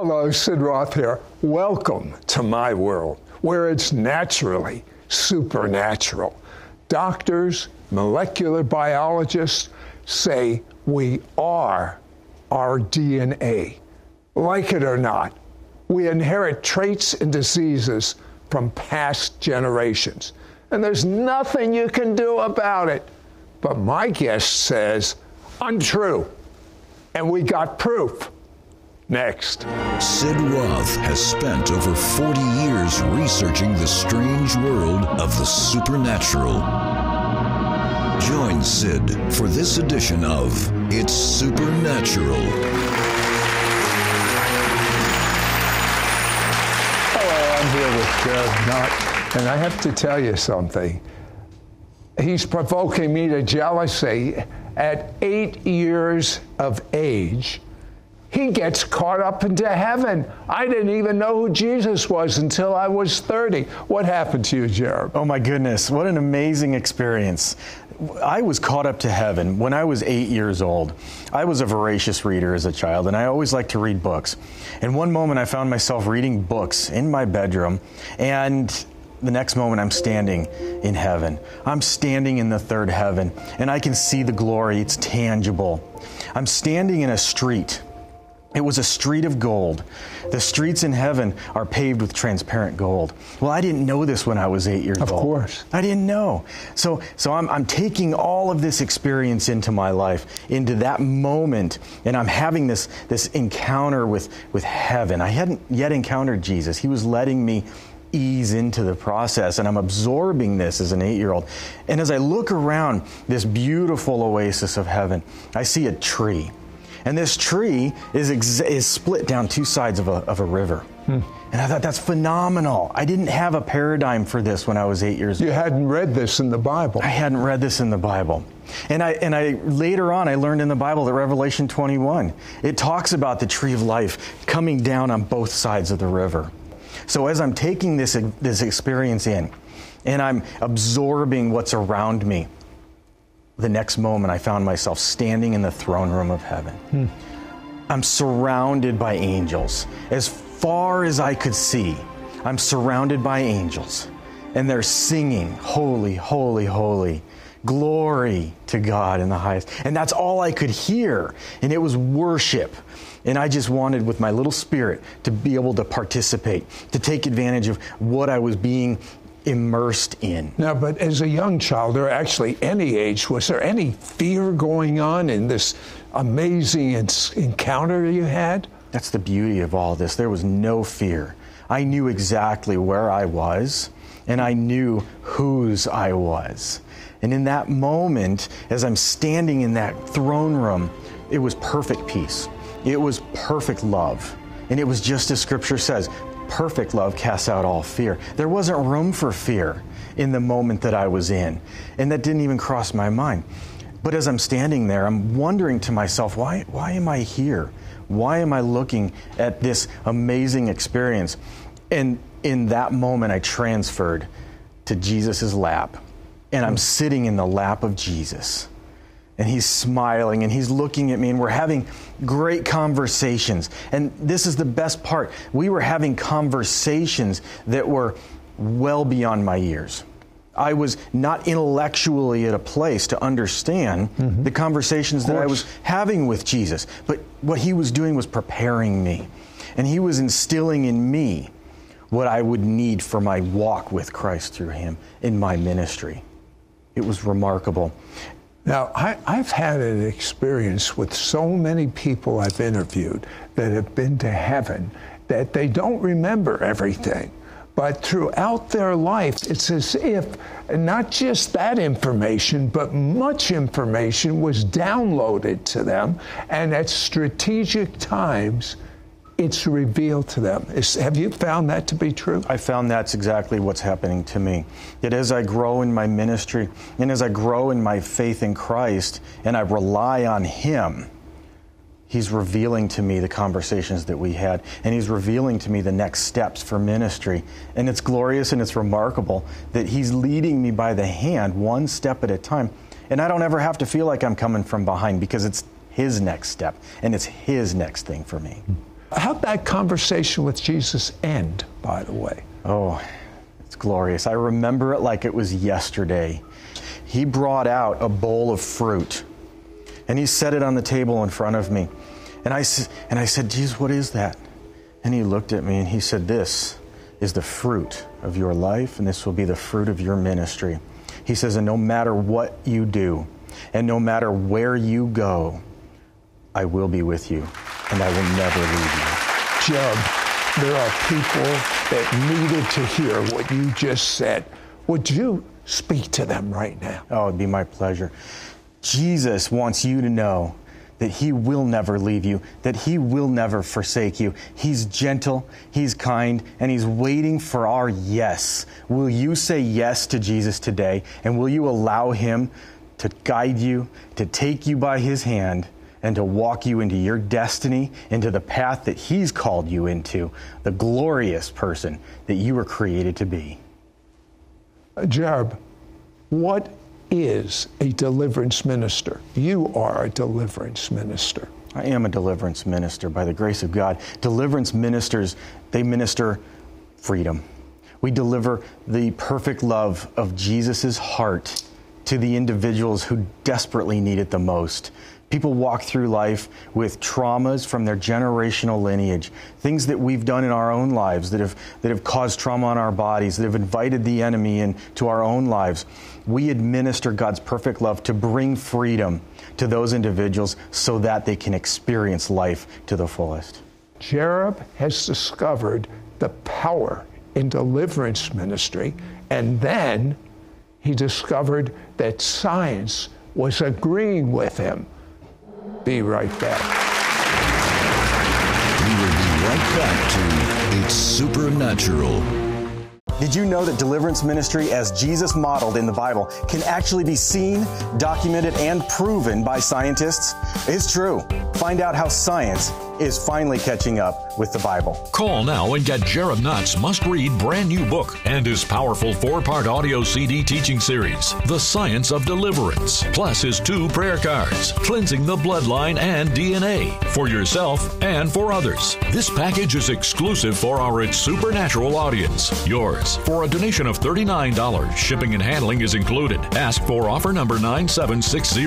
Hello, Sid Roth here. Welcome to my world, where it's naturally supernatural. Doctors, molecular biologists say we are our DNA. Like it or not, we inherit traits and diseases from past generations. And there's nothing you can do about it. But my guest says, untrue. And we got proof. Next. Sid Roth has spent over 40 years researching the strange world of the supernatural. Join Sid for this edition of It's Supernatural. Hello, I'm here with Jereb Nutt, and I have to tell you something. He's provoking me to jealousy. At eight years of age, he gets caught up into heaven. I didn't even know who Jesus was until I was 30. What happened to you, Jared? Oh my goodness, what an amazing experience. I was caught up to heaven when I was eight years old. I was a voracious reader as a child, and I always liked to read books. And one moment I found myself reading books in my bedroom, and the next moment I'm standing in heaven. I'm standing in the third heaven, and I can see the glory. It's tangible. I'm standing in a street it was a street of gold. The streets in heaven are paved with transparent gold. Well, I didn't know this when I was eight years of old. Of course. I didn't know. So, so I'm, I'm taking all of this experience into my life, into that moment, and I'm having this, this encounter with, with heaven. I hadn't yet encountered Jesus. He was letting me ease into the process and I'm absorbing this as an eight year old. And as I look around this beautiful oasis of heaven, I see a tree. And this tree is, ex- is split down two sides of a, of a river. Hmm. And I thought that's phenomenal. I didn't have a paradigm for this when I was eight years you old. You hadn't read this in the Bible. I hadn't read this in the Bible. And I and I later on I learned in the Bible that Revelation 21 it talks about the tree of life coming down on both sides of the river. So as I'm taking this this experience in and I'm absorbing what's around me, the next moment, I found myself standing in the throne room of heaven. Hmm. I'm surrounded by angels. As far as I could see, I'm surrounded by angels. And they're singing, Holy, holy, holy. Glory to God in the highest. And that's all I could hear. And it was worship. And I just wanted, with my little spirit, to be able to participate, to take advantage of what I was being immersed in. Now, but as a young child, or actually any age, was there any fear going on in this amazing encounter you had? That's the beauty of all this. There was no fear. I knew exactly where I was, and I knew whose I was. And in that moment, as I'm standing in that throne room, it was perfect peace. It was perfect love. And it was just as scripture says perfect love casts out all fear. There wasn't room for fear in the moment that I was in, and that didn't even cross my mind. But as I'm standing there, I'm wondering to myself, why, why am I here? Why am I looking at this amazing experience? And in that moment, I transferred to Jesus' lap, and I'm hmm. sitting in the lap of Jesus and he's smiling and he's looking at me and we're having great conversations. And this is the best part. We were having conversations that were well beyond my years. I was not intellectually at a place to understand mm-hmm. the conversations that I was having with Jesus. But what he was doing was preparing me. And he was instilling in me what I would need for my walk with Christ through him in my ministry. It was remarkable. Now, I, have had an experience with so many people I've interviewed that have been to heaven that they don't remember everything. But throughout their life, it's as if not just that information, but much information was downloaded to them. And at strategic times, it's revealed to them. Is, have you found that to be true? I found that's exactly what's happening to me. That as I grow in my ministry and as I grow in my faith in Christ and I rely on Him, He's revealing to me the conversations that we had, and He's revealing to me the next steps for ministry. And it's glorious and it's remarkable that He's leading me by the hand one step at a time. And I don't ever have to feel like I'm coming from behind because it's His next step and it's His next thing for me. How'd that conversation with Jesus end, by the way? Oh, it's glorious. I remember it like it was yesterday. He brought out a bowl of fruit and he set it on the table in front of me. And I, and I said, Jesus, what is that? And he looked at me and he said, This is the fruit of your life, and this will be the fruit of your ministry. He says, And no matter what you do, and no matter where you go, I will be with you, and I will never leave you. Jeb, there are people that needed to hear what you just said. Would you speak to them right now? Oh, it'd be my pleasure. Jesus wants you to know that He will never leave you, that He will never forsake you. He's gentle, He's kind, and He's waiting for our yes. Will you say yes to Jesus today? And will you allow Him to guide you, to take you by His hand, and to walk you into your destiny, into the path that He's called you into, the glorious person that you were created to be? Uh, Jerb, what is a deliverance minister. You are a deliverance minister. I am a deliverance minister by the grace of God. Deliverance ministers, they minister freedom. We deliver the perfect love of Jesus' heart to the individuals who desperately need it the most. People walk through life with traumas from their generational lineage, things that we've done in our own lives that have, that have caused trauma on our bodies, that have invited the enemy into our own lives. We administer God's perfect love to bring freedom to those individuals so that they can experience life to the fullest. Jereb has discovered the power in deliverance ministry, and then he discovered that science was agreeing with him be right back. We will be right back to It's Supernatural. Did you know that deliverance ministry, as Jesus modeled in the Bible, can actually be seen, documented, and proven by scientists? It's true. Find out how science is finally catching up with the Bible. Call now and get Jereb Nutt's must read brand new book and his powerful four part audio CD teaching series, The Science of Deliverance, plus his two prayer cards, Cleansing the Bloodline and DNA, for yourself and for others. This package is exclusive for our It's Supernatural audience. Yours for a donation of $39. Shipping and handling is included. Ask for offer number 9760.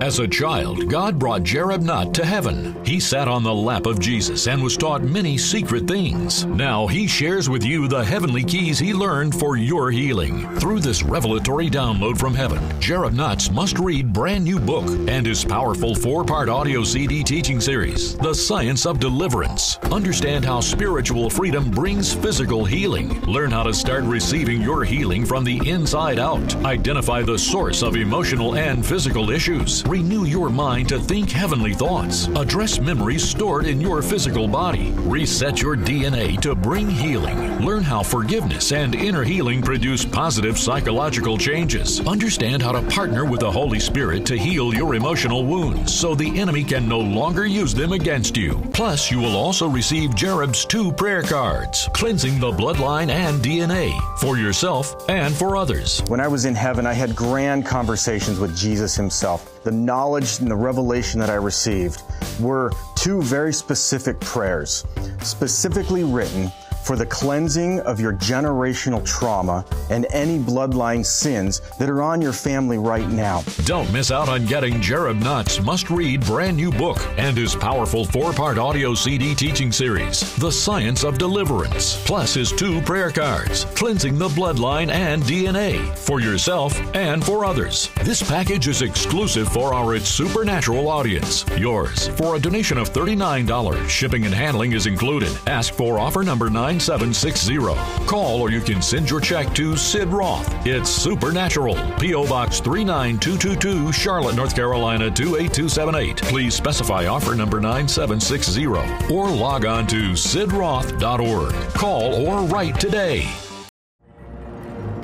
As a child, God brought Jereb Nutt to heaven. He sat on the lap lap of Jesus and was taught many secret things. Now he shares with you the heavenly keys he learned for your healing. Through this revelatory download from heaven, Jereb Nutt's must read brand new book and his powerful four part audio CD teaching series, The Science of Deliverance. Understand how spiritual freedom brings physical healing. Learn how to start receiving your healing from the inside out. Identify the source of emotional and physical issues. Renew your mind to think heavenly thoughts. Address memories stored in your physical body. Reset your DNA to bring healing. Learn how forgiveness and inner healing produce positive psychological changes. Understand how to partner with the Holy Spirit to heal your emotional wounds so the enemy can no longer use them against you. Plus, you will also receive Jereb's two prayer cards, cleansing the bloodline and DNA for yourself and for others. When I was in heaven, I had grand conversations with Jesus himself the knowledge and the revelation that I received were two very specific prayers, specifically written for the cleansing of your generational trauma and any bloodline sins that are on your family right now. Don't miss out on getting Jereb Nutt's must read brand new book and his powerful four part audio CD teaching series, The Science of Deliverance, plus his two prayer cards, Cleansing the Bloodline and DNA, for yourself and for others. This package is exclusive for our It's Supernatural audience. Yours for a donation of $39. Shipping and handling is included. Ask for offer number 9 9760. Call or you can send your check to Sid Roth. It's Supernatural. P.O. Box 39222, Charlotte, North Carolina 28278. Please specify offer number 9760 or log on to sidroth.org. Call or write today.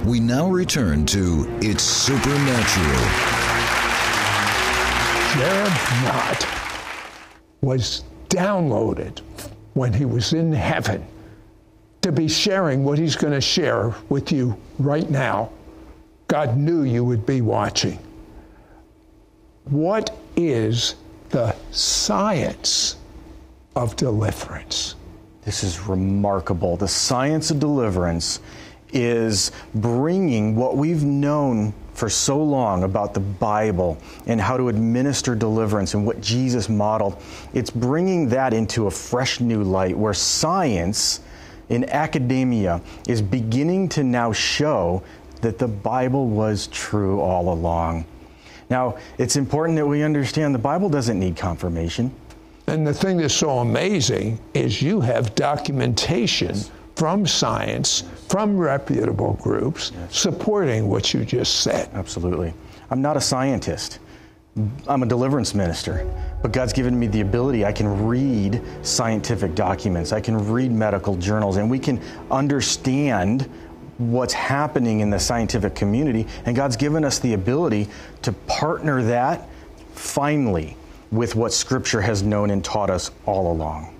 We now return to It's Supernatural. Jereb Nutt was downloaded when he was in heaven to be sharing what he's going to share with you right now. God knew you would be watching. What is the science of deliverance. This is remarkable. The science of deliverance is bringing what we've known for so long about the Bible and how to administer deliverance and what Jesus modeled. It's bringing that into a fresh new light where science in academia is beginning to now show that the Bible was true all along. Now, it's important that we understand the Bible doesn't need confirmation. And the thing that's so amazing is you have documentation from science, from reputable groups, supporting what you just said. Absolutely. I'm not a scientist. I'm a deliverance minister, but God's given me the ability. I can read scientific documents, I can read medical journals, and we can understand what's happening in the scientific community. And God's given us the ability to partner that finally with what Scripture has known and taught us all along.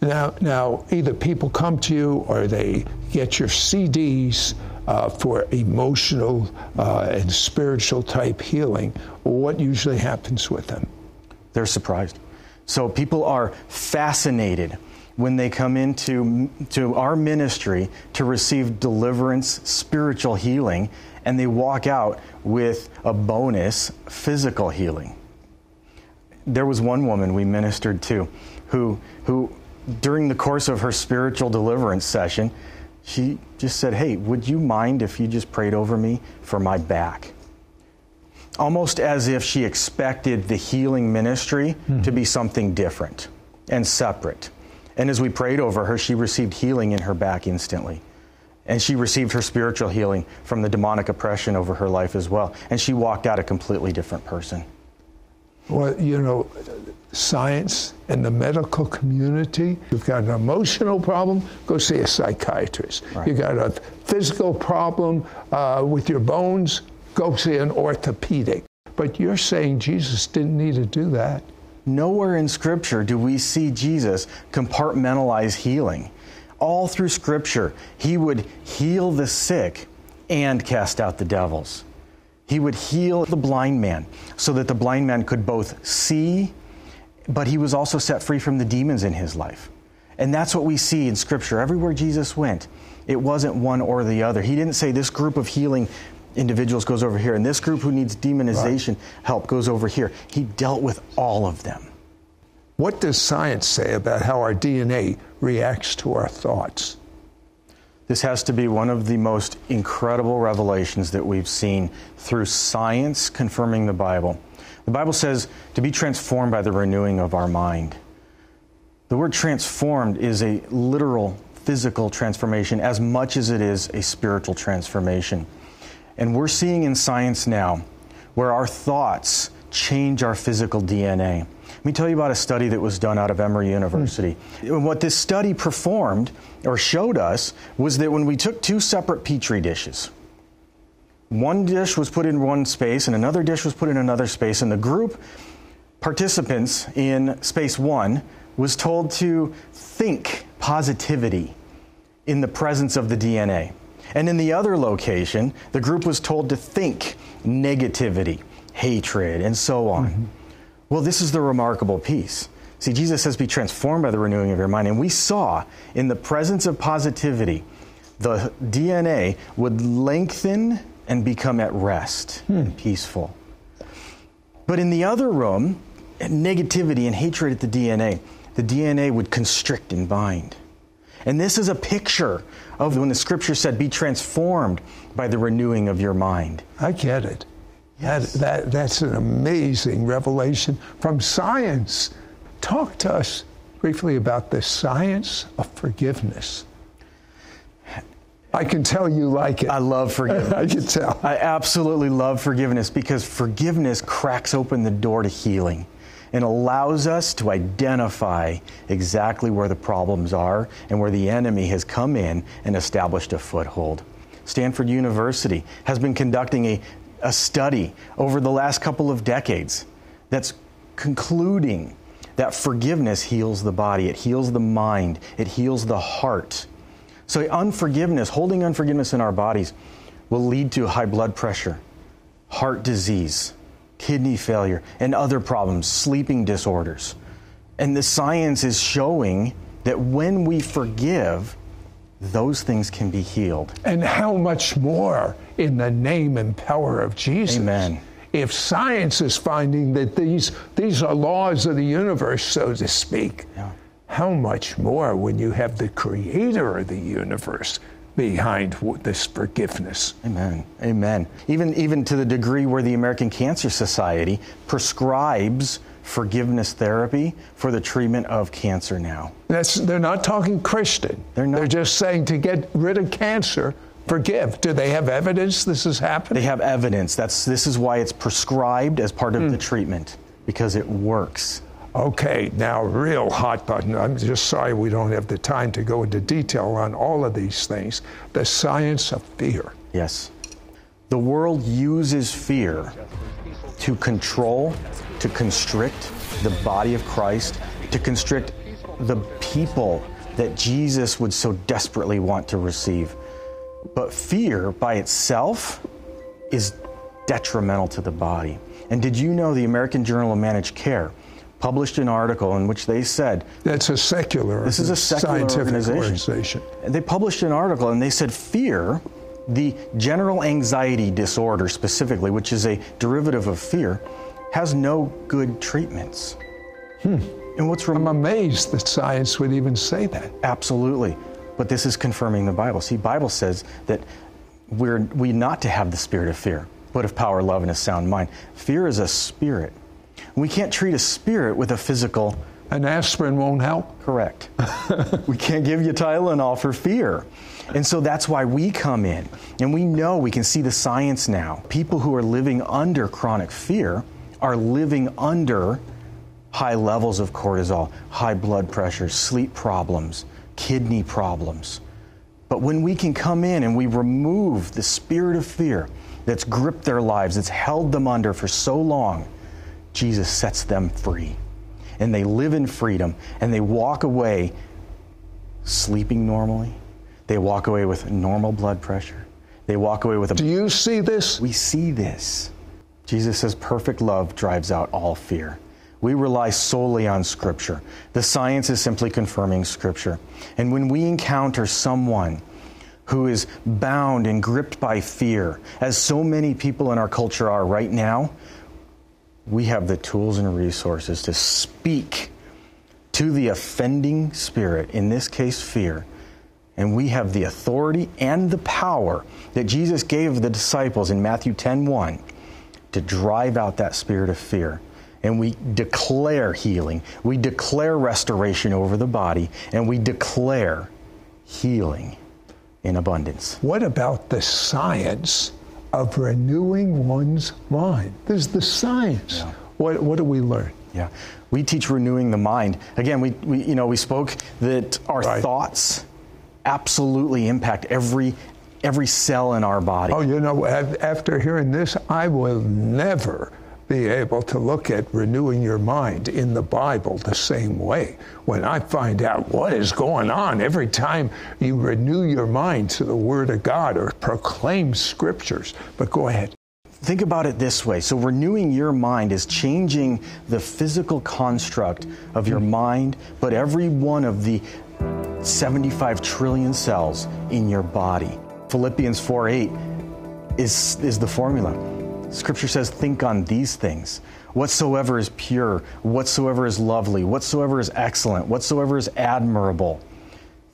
Now, now, either people come to you or they get your CDs uh, for emotional uh, and spiritual type healing. What usually happens with them? They're surprised. So people are fascinated when they come into to our ministry to receive deliverance, spiritual healing, and they walk out with a bonus physical healing. There was one woman we ministered to who who during the course of her spiritual deliverance session, she just said, Hey, would you mind if you just prayed over me for my back? Almost as if she expected the healing ministry mm-hmm. to be something different and separate. And as we prayed over her, she received healing in her back instantly. And she received her spiritual healing from the demonic oppression over her life as well. And she walked out a completely different person. Well, you know, science and the medical community. You've got an emotional problem, go see a psychiatrist. Right. You've got a physical problem uh, with your bones, go see an orthopedic. But you're saying Jesus didn't need to do that. Nowhere in Scripture do we see Jesus compartmentalize healing. All through Scripture, he would heal the sick and cast out the devils. He would heal the blind man so that the blind man could both see but he was also set free from the demons in his life. And that's what we see in Scripture. Everywhere Jesus went, it wasn't one or the other. He didn't say this group of healing individuals goes over here and this group who needs demonization right. help goes over here. He dealt with all of them. What does science say about how our DNA reacts to our thoughts? This has to be one of the most incredible revelations that we've seen through science confirming the Bible. The Bible says to be transformed by the renewing of our mind. The word transformed is a literal physical transformation as much as it is a spiritual transformation. And we're seeing in science now where our thoughts change our physical DNA. Let me tell you about a study that was done out of Emory University. Mm. What this study performed or showed us was that when we took two separate petri dishes, one dish was put in one space and another dish was put in another space, and the group participants in space one was told to think positivity in the presence of the DNA. And in the other location, the group was told to think negativity, hatred, and so on. Mm-hmm. Well, this is the remarkable piece. See, Jesus says, be transformed by the renewing of your mind. And we saw in the presence of positivity, the DNA would lengthen and become at rest hmm. and peaceful. But in the other room, negativity and hatred at the DNA, the DNA would constrict and bind. And this is a picture of when the scripture said, Be transformed by the renewing of your mind. I get it. Yes. That, that, that's an amazing revelation from science. Talk to us briefly about the science of forgiveness. I can tell you like it. I love forgiveness. I can tell. I absolutely love forgiveness because forgiveness cracks open the door to healing and allows us to identify exactly where the problems are and where the enemy has come in and established a foothold. Stanford University has been conducting a, a study over the last couple of decades that's concluding that forgiveness heals the body, it heals the mind, it heals the heart. So, unforgiveness, holding unforgiveness in our bodies, will lead to high blood pressure, heart disease, kidney failure, and other problems, sleeping disorders. And the science is showing that when we forgive, those things can be healed. And how much more in the name and power of Jesus? Amen. If science is finding that these these are laws of the universe, so to speak, Yeah. how much more when you have the creator of the universe behind this forgiveness? Amen. Amen. Even even to the degree where the American Cancer Society prescribes forgiveness therapy for the treatment of cancer now. That's they're not talking Christian. They're not. They're just saying to get rid of cancer, forgive. Do they have evidence this is happening? They have evidence. That's this is why it's prescribed as part of the hmm. treatment because it works. Okay, now real hot button. I'm just sorry we don't have the time to go into detail on all of these things. The science of fear. Yes. The world uses fear to control, to constrict the body of Christ, to constrict the people that Jesus would so desperately want to receive. But fear by itself is detrimental to the body. And did you know the American Journal of Managed Care published an article in which they said That's a secular. this is a secular organization. organization. They published an article and they said fear, the general anxiety disorder specifically, which is a derivative of fear, has no good treatments. Hmm. And what's I'm amazed that science would even say that. absolutely, but this is confirming the Bible. See, Bible says that we're we not to have the spirit of fear, but of power, love, and a sound mind. Fear is a spirit. We can't treat a spirit with a physical An aspirin won't help. Correct. we can't give you Tylenol for fear. And so that's why we come in. And we know we can see the science now. People who are living under chronic fear are living under high levels of cortisol, high blood pressure, sleep problems, kidney problems. But when we can come in and we remove the spirit of fear that's gripped their lives, that's held them under for so long, Jesus sets them free. And they live in freedom and they walk away sleeping normally. They walk away with normal blood pressure. They walk away with a. Do you see this? We see this. Jesus says perfect love drives out all fear. We rely solely on Scripture. The science is simply confirming Scripture. And when we encounter someone who is bound and gripped by fear, as so many people in our culture are right now, we have the tools and resources to speak to the offending spirit, in this case, fear. And we have the authority and the power that Jesus gave the disciples in Matthew 10 1 to drive out that spirit of fear. And we declare healing, we declare restoration over the body, and we declare healing in abundance. What about the science of renewing one's mind? There's the science. What, what do we learn? Yeah, we teach renewing the mind. Again, we, we you know we spoke that our Right. thoughts absolutely impact every every cell in our body. Oh, you know, after hearing this, I will never be able to look at renewing your mind in the Bible the same way. When I find out what is going on every time you renew your mind to the Word of God or proclaim scriptures. But go ahead. Think about it this way. So, renewing your mind is changing the physical construct of your mind, but every one of the 75 trillion cells in your body. Philippians 4 8 is, is the formula. Scripture says, Think on these things. Whatsoever is pure, whatsoever is lovely, whatsoever is excellent, whatsoever is admirable.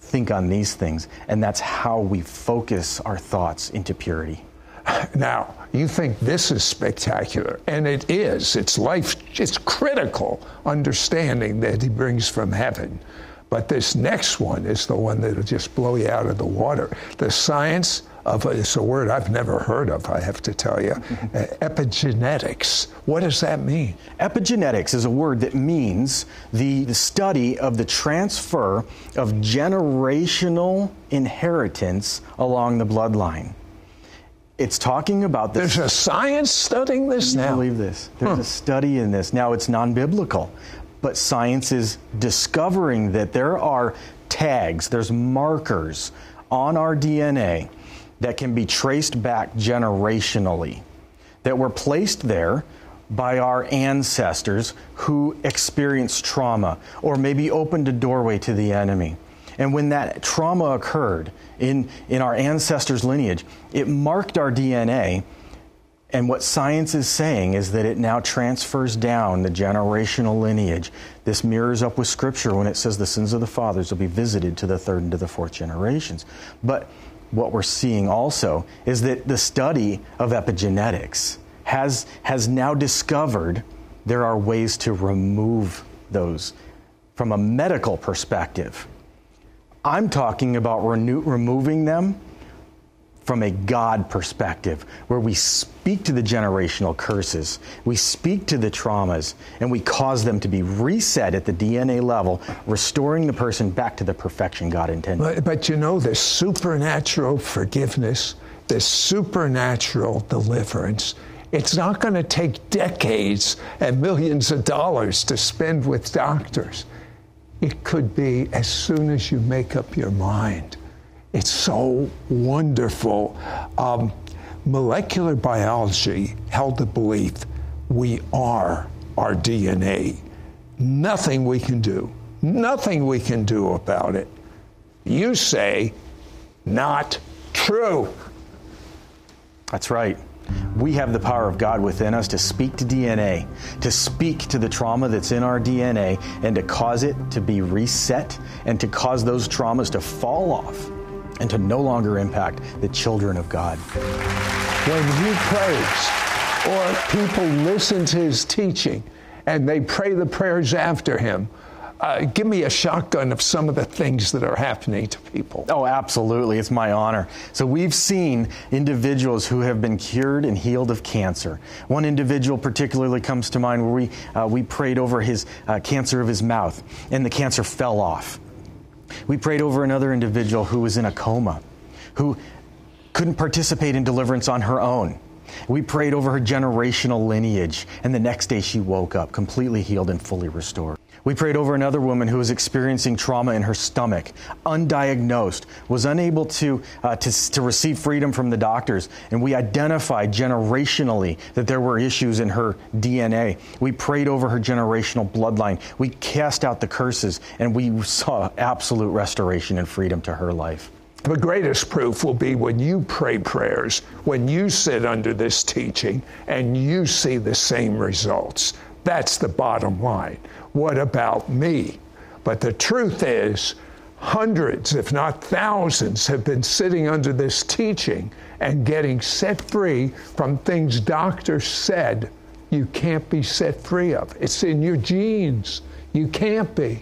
Think on these things. And that's how we focus our thoughts into purity. Now, you think this is spectacular, and it is. It's life, it's critical understanding that he brings from heaven. But this next one is the one that'll just blow you out of the water. The science of it's a word I've never heard of, I have to tell you. Uh, epigenetics. What does that mean? Epigenetics is a word that means the, the study of the transfer of generational inheritance along the bloodline. It's talking about this. There's a science studying this now. believe this? There's a study in this. Now it's non-biblical, but science is discovering that there are tags, there's markers on our DNA that can be traced back generationally that were placed there by our ancestors who experienced trauma or maybe opened a doorway to the enemy. And when that trauma occurred in, in our ancestors' lineage, it marked our DNA. And what science is saying is that it now transfers down the generational lineage. This mirrors up with Scripture when it says the sins of the fathers will be visited to the third and to the fourth generations. But what we're seeing also is that the study of epigenetics has, has now discovered there are ways to remove those from a medical perspective. I'm talking about removing them from a God perspective, where we speak to the generational curses, we speak to the traumas, and we cause them to be reset at the DNA level, restoring the person back to the perfection God intended. But, but you know, this supernatural forgiveness, this supernatural deliverance, it's not going to take decades and millions of dollars to spend with doctors. It could be as soon as you make up your mind it's so wonderful. Um, molecular biology held the belief we are our DNA. Nothing we can do, nothing we can do about it. You say, not true. That's right. We have the power of God within us to speak to DNA, to speak to the trauma that's in our DNA, and to cause it to be reset and to cause those traumas to fall off and to no longer impact the children of God. When he prays, or people listen to his teaching and they pray the prayers after him, uh, give me a shotgun of some of the things that are happening to people. Oh, absolutely. It's my honor. So, we've seen individuals who have been cured and healed of cancer. One individual particularly comes to mind where we, uh, we prayed over his uh, cancer of his mouth, and the cancer fell off. We prayed over another individual who was in a coma, who couldn't participate in deliverance on her own. We prayed over her generational lineage, and the next day she woke up completely healed and fully restored. We prayed over another woman who was experiencing trauma in her stomach, undiagnosed, was unable to, uh, to, to receive freedom from the doctors, and we identified generationally that there were issues in her DNA. We prayed over her generational bloodline. We cast out the curses, and we saw absolute restoration and freedom to her life. The greatest proof will be when you pray prayers, when you sit under this teaching and you see the same results. That's the bottom line. What about me? But the truth is, hundreds, if not thousands, have been sitting under this teaching and getting set free from things doctors said you can't be set free of. It's in your genes. You can't be.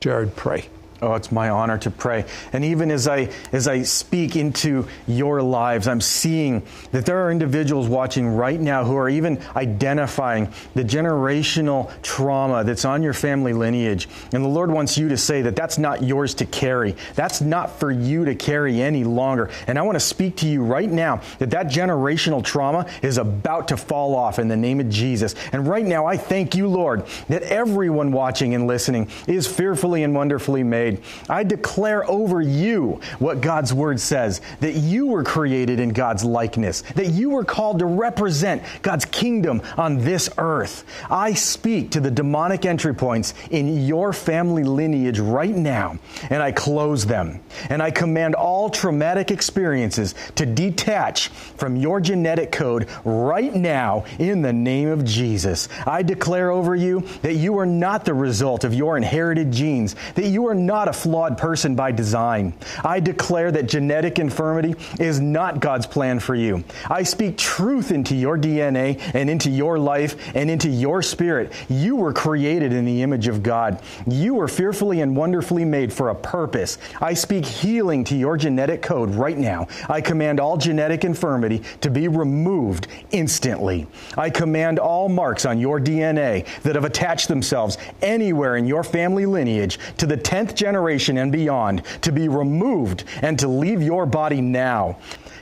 Jared, pray. Oh, it's my honor to pray. And even as I as I speak into your lives, I'm seeing that there are individuals watching right now who are even identifying the generational trauma that's on your family lineage. And the Lord wants you to say that that's not yours to carry. That's not for you to carry any longer. And I want to speak to you right now that that generational trauma is about to fall off in the name of Jesus. And right now I thank you, Lord, that everyone watching and listening is fearfully and wonderfully made made. I declare over you what God's word says that you were created in God's likeness, that you were called to represent God's kingdom on this earth. I speak to the demonic entry points in your family lineage right now, and I close them. And I command all traumatic experiences to detach from your genetic code right now in the name of Jesus. I declare over you that you are not the result of your inherited genes, that you are not not a flawed person by design. I declare that genetic infirmity is not God's plan for you. I speak truth into your DNA and into your life and into your spirit. You were created in the image of God. You were fearfully and wonderfully made for a purpose. I speak healing to your genetic code right now. I command all genetic infirmity to be removed instantly. I command all marks on your DNA that have attached themselves anywhere in your family lineage to the 10th generation generation and beyond to be removed and to leave your body now.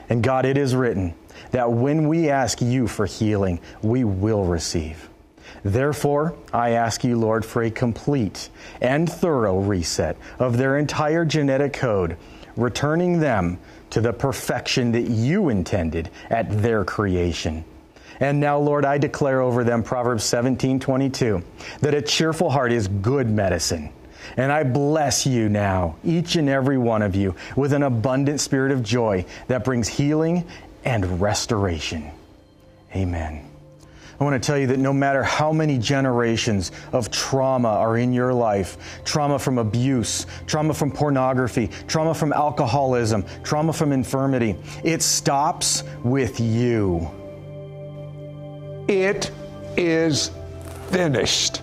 And God, it is written that when we ask you for healing, we will receive. Therefore, I ask you, Lord, for a complete and thorough reset of their entire genetic code, returning them to the perfection that you intended at their creation. And now, Lord, I declare over them, Proverbs 17 22, that a cheerful heart is good medicine. And I bless you now, each and every one of you, with an abundant spirit of joy that brings healing and restoration. Amen. I want to tell you that no matter how many generations of trauma are in your life trauma from abuse, trauma from pornography, trauma from alcoholism, trauma from infirmity it stops with you. It is finished.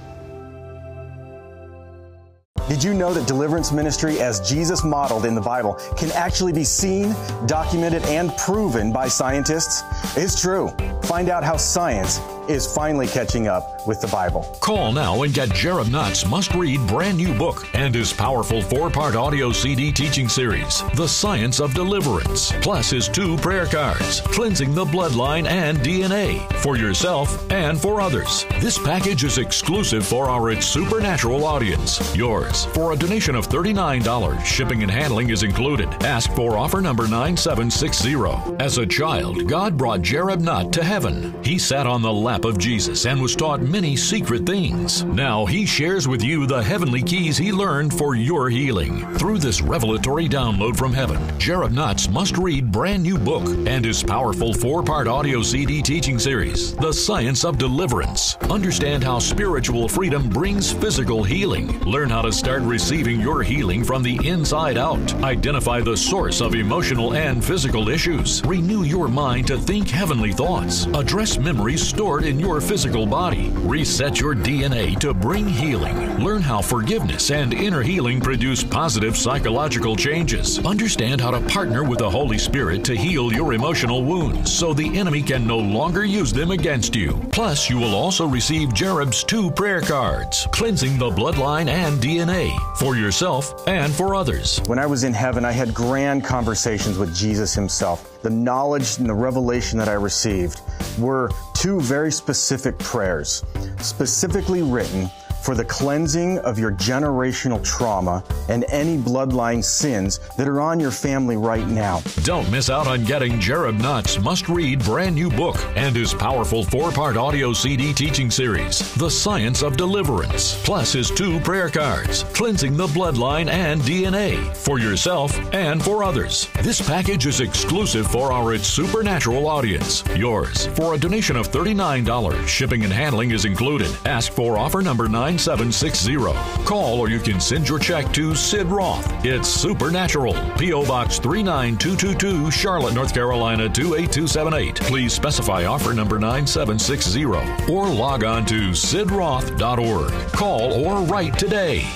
Did you know that deliverance ministry, as Jesus modeled in the Bible, can actually be seen, documented, and proven by scientists? It's true. Find out how science is finally catching up with the Bible. Call now and get Jereb Nutt's must read brand new book and his powerful four part audio CD teaching series, The Science of Deliverance, plus his two prayer cards, Cleansing the Bloodline and DNA, for yourself and for others. This package is exclusive for our It's Supernatural audience. Yours for a donation of $39. Shipping and handling is included. Ask for offer number 9760. As a child, God brought Jereb Nutt to heaven. He sat on the lap of Jesus and was taught many secret things. Now he shares with you the heavenly keys he learned for your healing. Through this revelatory download from heaven, Jereb Nutt's must read brand new book and his powerful four part audio CD teaching series, The Science of Deliverance. Understand how spiritual freedom brings physical healing. Learn how to start receiving your healing from the inside out. Identify the source of emotional and physical issues. Renew your mind to think heavenly thoughts. Address memories stored in your physical body. Reset your DNA to bring healing. Learn how forgiveness and inner healing produce positive psychological changes. Understand how to partner with the Holy Spirit to heal your emotional wounds so the enemy can no longer use them against you. Plus, you will also receive Jereb's two prayer cards, Cleansing the Bloodline and DNA, for yourself and for others. When I was in heaven, I had grand conversations with Jesus himself. The knowledge and the revelation that I received were two very specific prayers, specifically written for the cleansing of your generational trauma and any bloodline sins that are on your family right now. Don't miss out on getting Jereb Nutt's must read brand new book and his powerful four part audio CD teaching series, The Science of Deliverance, plus his two prayer cards, Cleansing the Bloodline and DNA, for yourself and for others. This package is exclusive for our It's Supernatural audience. Yours for a donation of $39. Shipping and handling is included. Ask for offer number 9760. Call or you can send your check to Sid Roth. It's Supernatural. P.O. Box 39222, Charlotte, North Carolina 28278. Please specify offer number 9760 or log on to sidroth.org. Call or write today.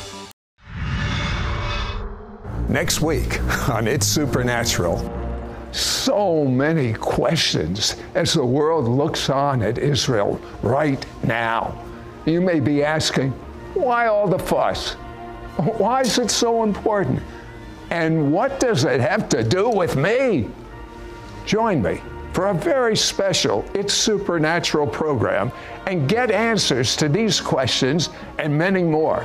Next week on It's Supernatural, so many questions as the world looks on at Israel right now. You may be asking, why all the fuss? Why is it so important? And what does it have to do with me? Join me for a very special It's Supernatural program and get answers to these questions and many more.